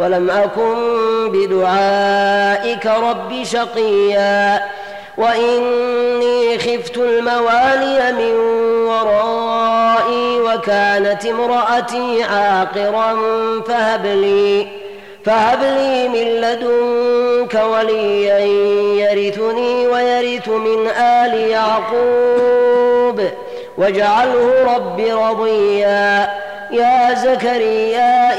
ولم أكن بدعائك رب شقيا. وإني خفت الموالي من ورائي وكانت امرأتي عاقرا فهب لي فهب لي من لدنك وليا يرثني ويرث من آل يعقوب واجعله رب رضيا. يا زكريا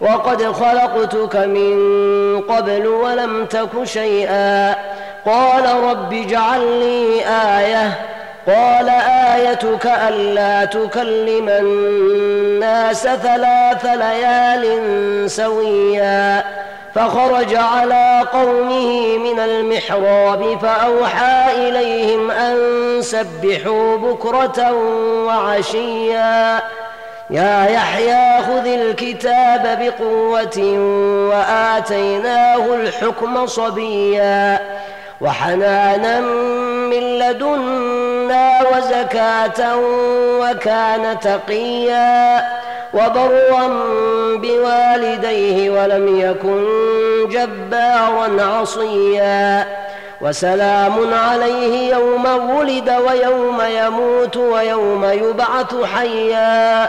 وقد خلقتك من قبل ولم تك شيئا. قال رب اجعل لي آية. قال آيتك ألا تكلم الناس ثلاث ليال سويا. فخرج على قومه من المحراب فأوحى إليهم أن سبحوا بكرة وعشيا. يا يحيى خذ الكتاب بقوة وآتيناه الحكم صبيا وحنانا من لدنا وزكاة وكان تقيا وبرا بوالديه ولم يكن جبارا عصيا وسلام عليه يوم ولد ويوم يموت ويوم يبعث حيا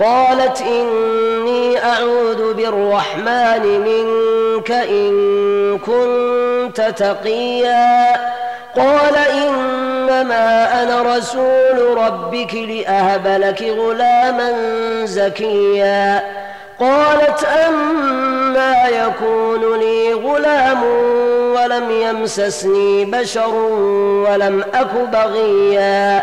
قالت إني أعوذ بالرحمن منك إن كنت تقيا. قال إنما أنا رسول ربك لأهب لك غلاما زكيا. قالت أما يكون لي غلام ولم يمسسني بشر ولم أك بغيا.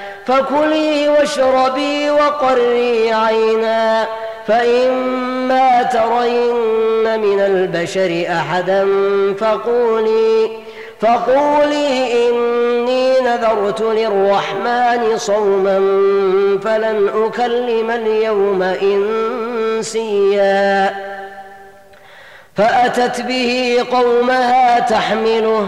فكلي واشربي وقري عينا فإما ترين من البشر أحدا فقولي فقولي إني نذرت للرحمن صوما فلن أكلم اليوم إنسيا. فأتت به قومها تحمله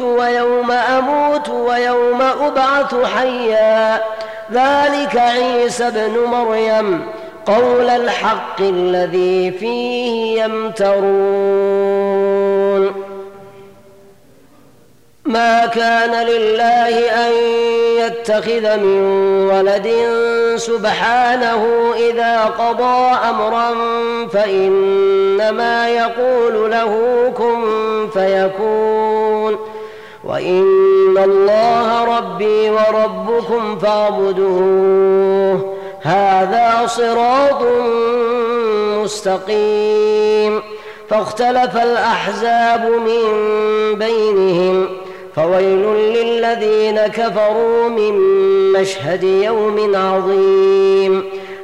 ويوم أموت ويوم أبعث حيا. ذلك عيسى ابن مريم قول الحق الذي فيه يمترون. ما كان لله أن يتخذ من ولد سبحانه إذا قضى أمرا فإنما يقول له كن فيكون. وإن الله ربي وربكم فاعبدوه. هذا صراط مستقيم. فاختلف الأحزاب من بينهم فويل للذين كفروا من مشهد يوم عظيم.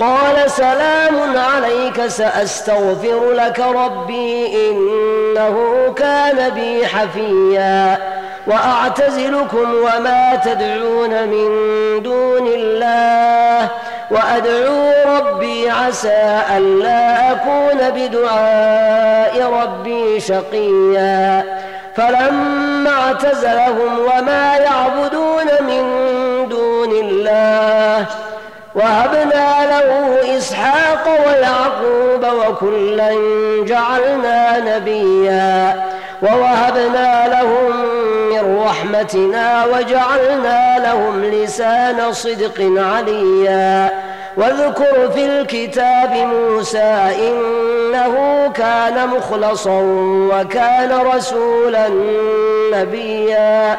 قال سلام عليك سأستغفر لك ربي إنه كان بي حفيا. وأعتزلكم وما تدعون من دون الله. وأدعو ربي عسى الا أكون بدعاء ربي شقيا. فلما اعتزلهم وما يعبدون من دون الله وهبنا له إسحاق ويعقوب وكلا جعلنا نبيا ووهبنا لهم من رحمتنا وجعلنا لهم لسان صدق عليا. واذكر في الكتاب موسى إنه كان مخلصا وكان رسولا نبيا.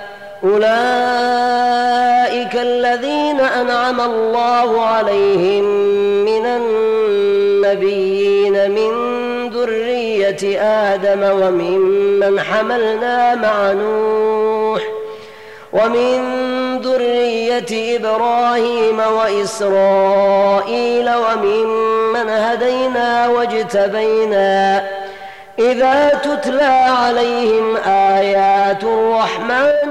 أولئك الذين أنعم الله عليهم من النبيين من ذرية آدم وممن حملنا مع نوح ومن ذرية إبراهيم وإسرائيل وممن هدينا واجتبينا إذا تتلى عليهم آيات الرحمن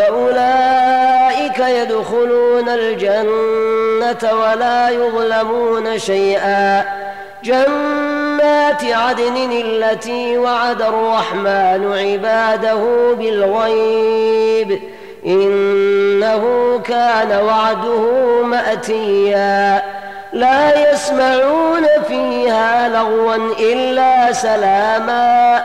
فأولئك يدخلون الجنة ولا يظلمون شيئا. جنات عدن التي وعد الرحمن عباده بالغيب. إنه كان وعده مأتيا. لا يسمعون فيها لغوا إلا سلاما.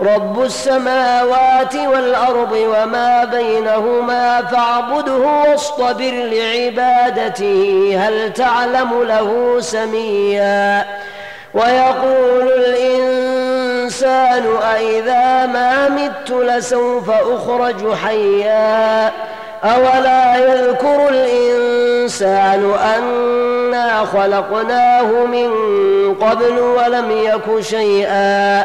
رب السماوات والأرض وما بينهما فاعبده واصطبر لعبادته هل تعلم له سميا؟ ويقول الإنسان أإذا ما مت لسوف أخرج حيا أولا يذكر الإنسان أنا خلقناه من قبل ولم يك شيئا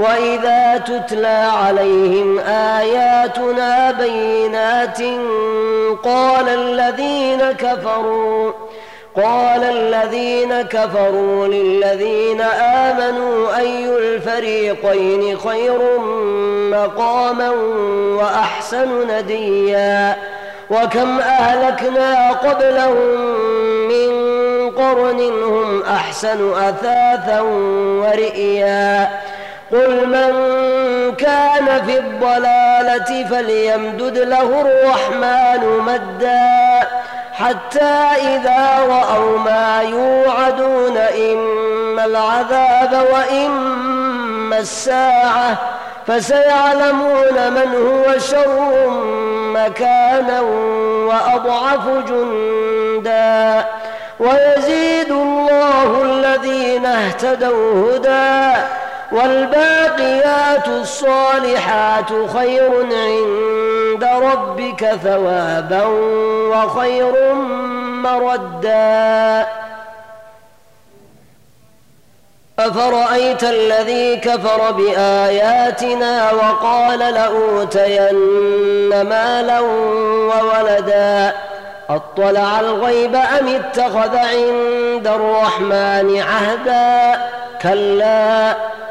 وإذا تتلى عليهم آياتنا بينات قال الذين كفروا قال الذين كفروا للذين آمنوا أي الفريقين خير مقاما وأحسن نديا؟ وكم أهلكنا قبلهم من قرن هم أحسن أثاثا ورئيا؟ قل من كان في الضلالة فليمدد له الرحمن مدا حتى إذا رأوا ما يوعدون إما العذاب وإما الساعة فسيعلمون من هو شر مكانا وأضعف جندا ويزيد الله الذين اهتدوا هدى والباقيات الصالحات خير عند ربك ثوابا وخير مردا. أفرأيت الذي كفر بآياتنا وقال لأوتين مالا وولدا؟ أطلع الغيب أم اتخذ عند الرحمن عهدا؟ كلا.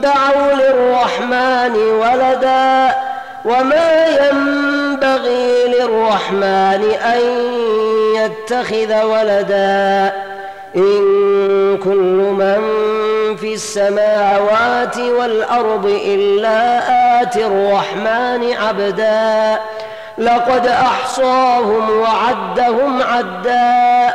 دعوا للرحمن ولدا وما ينبغي للرحمن أن يتخذ ولدا إن كل من في السماوات والأرض إلا آتي الرحمن عبدا لقد أحصاهم وعدهم عدا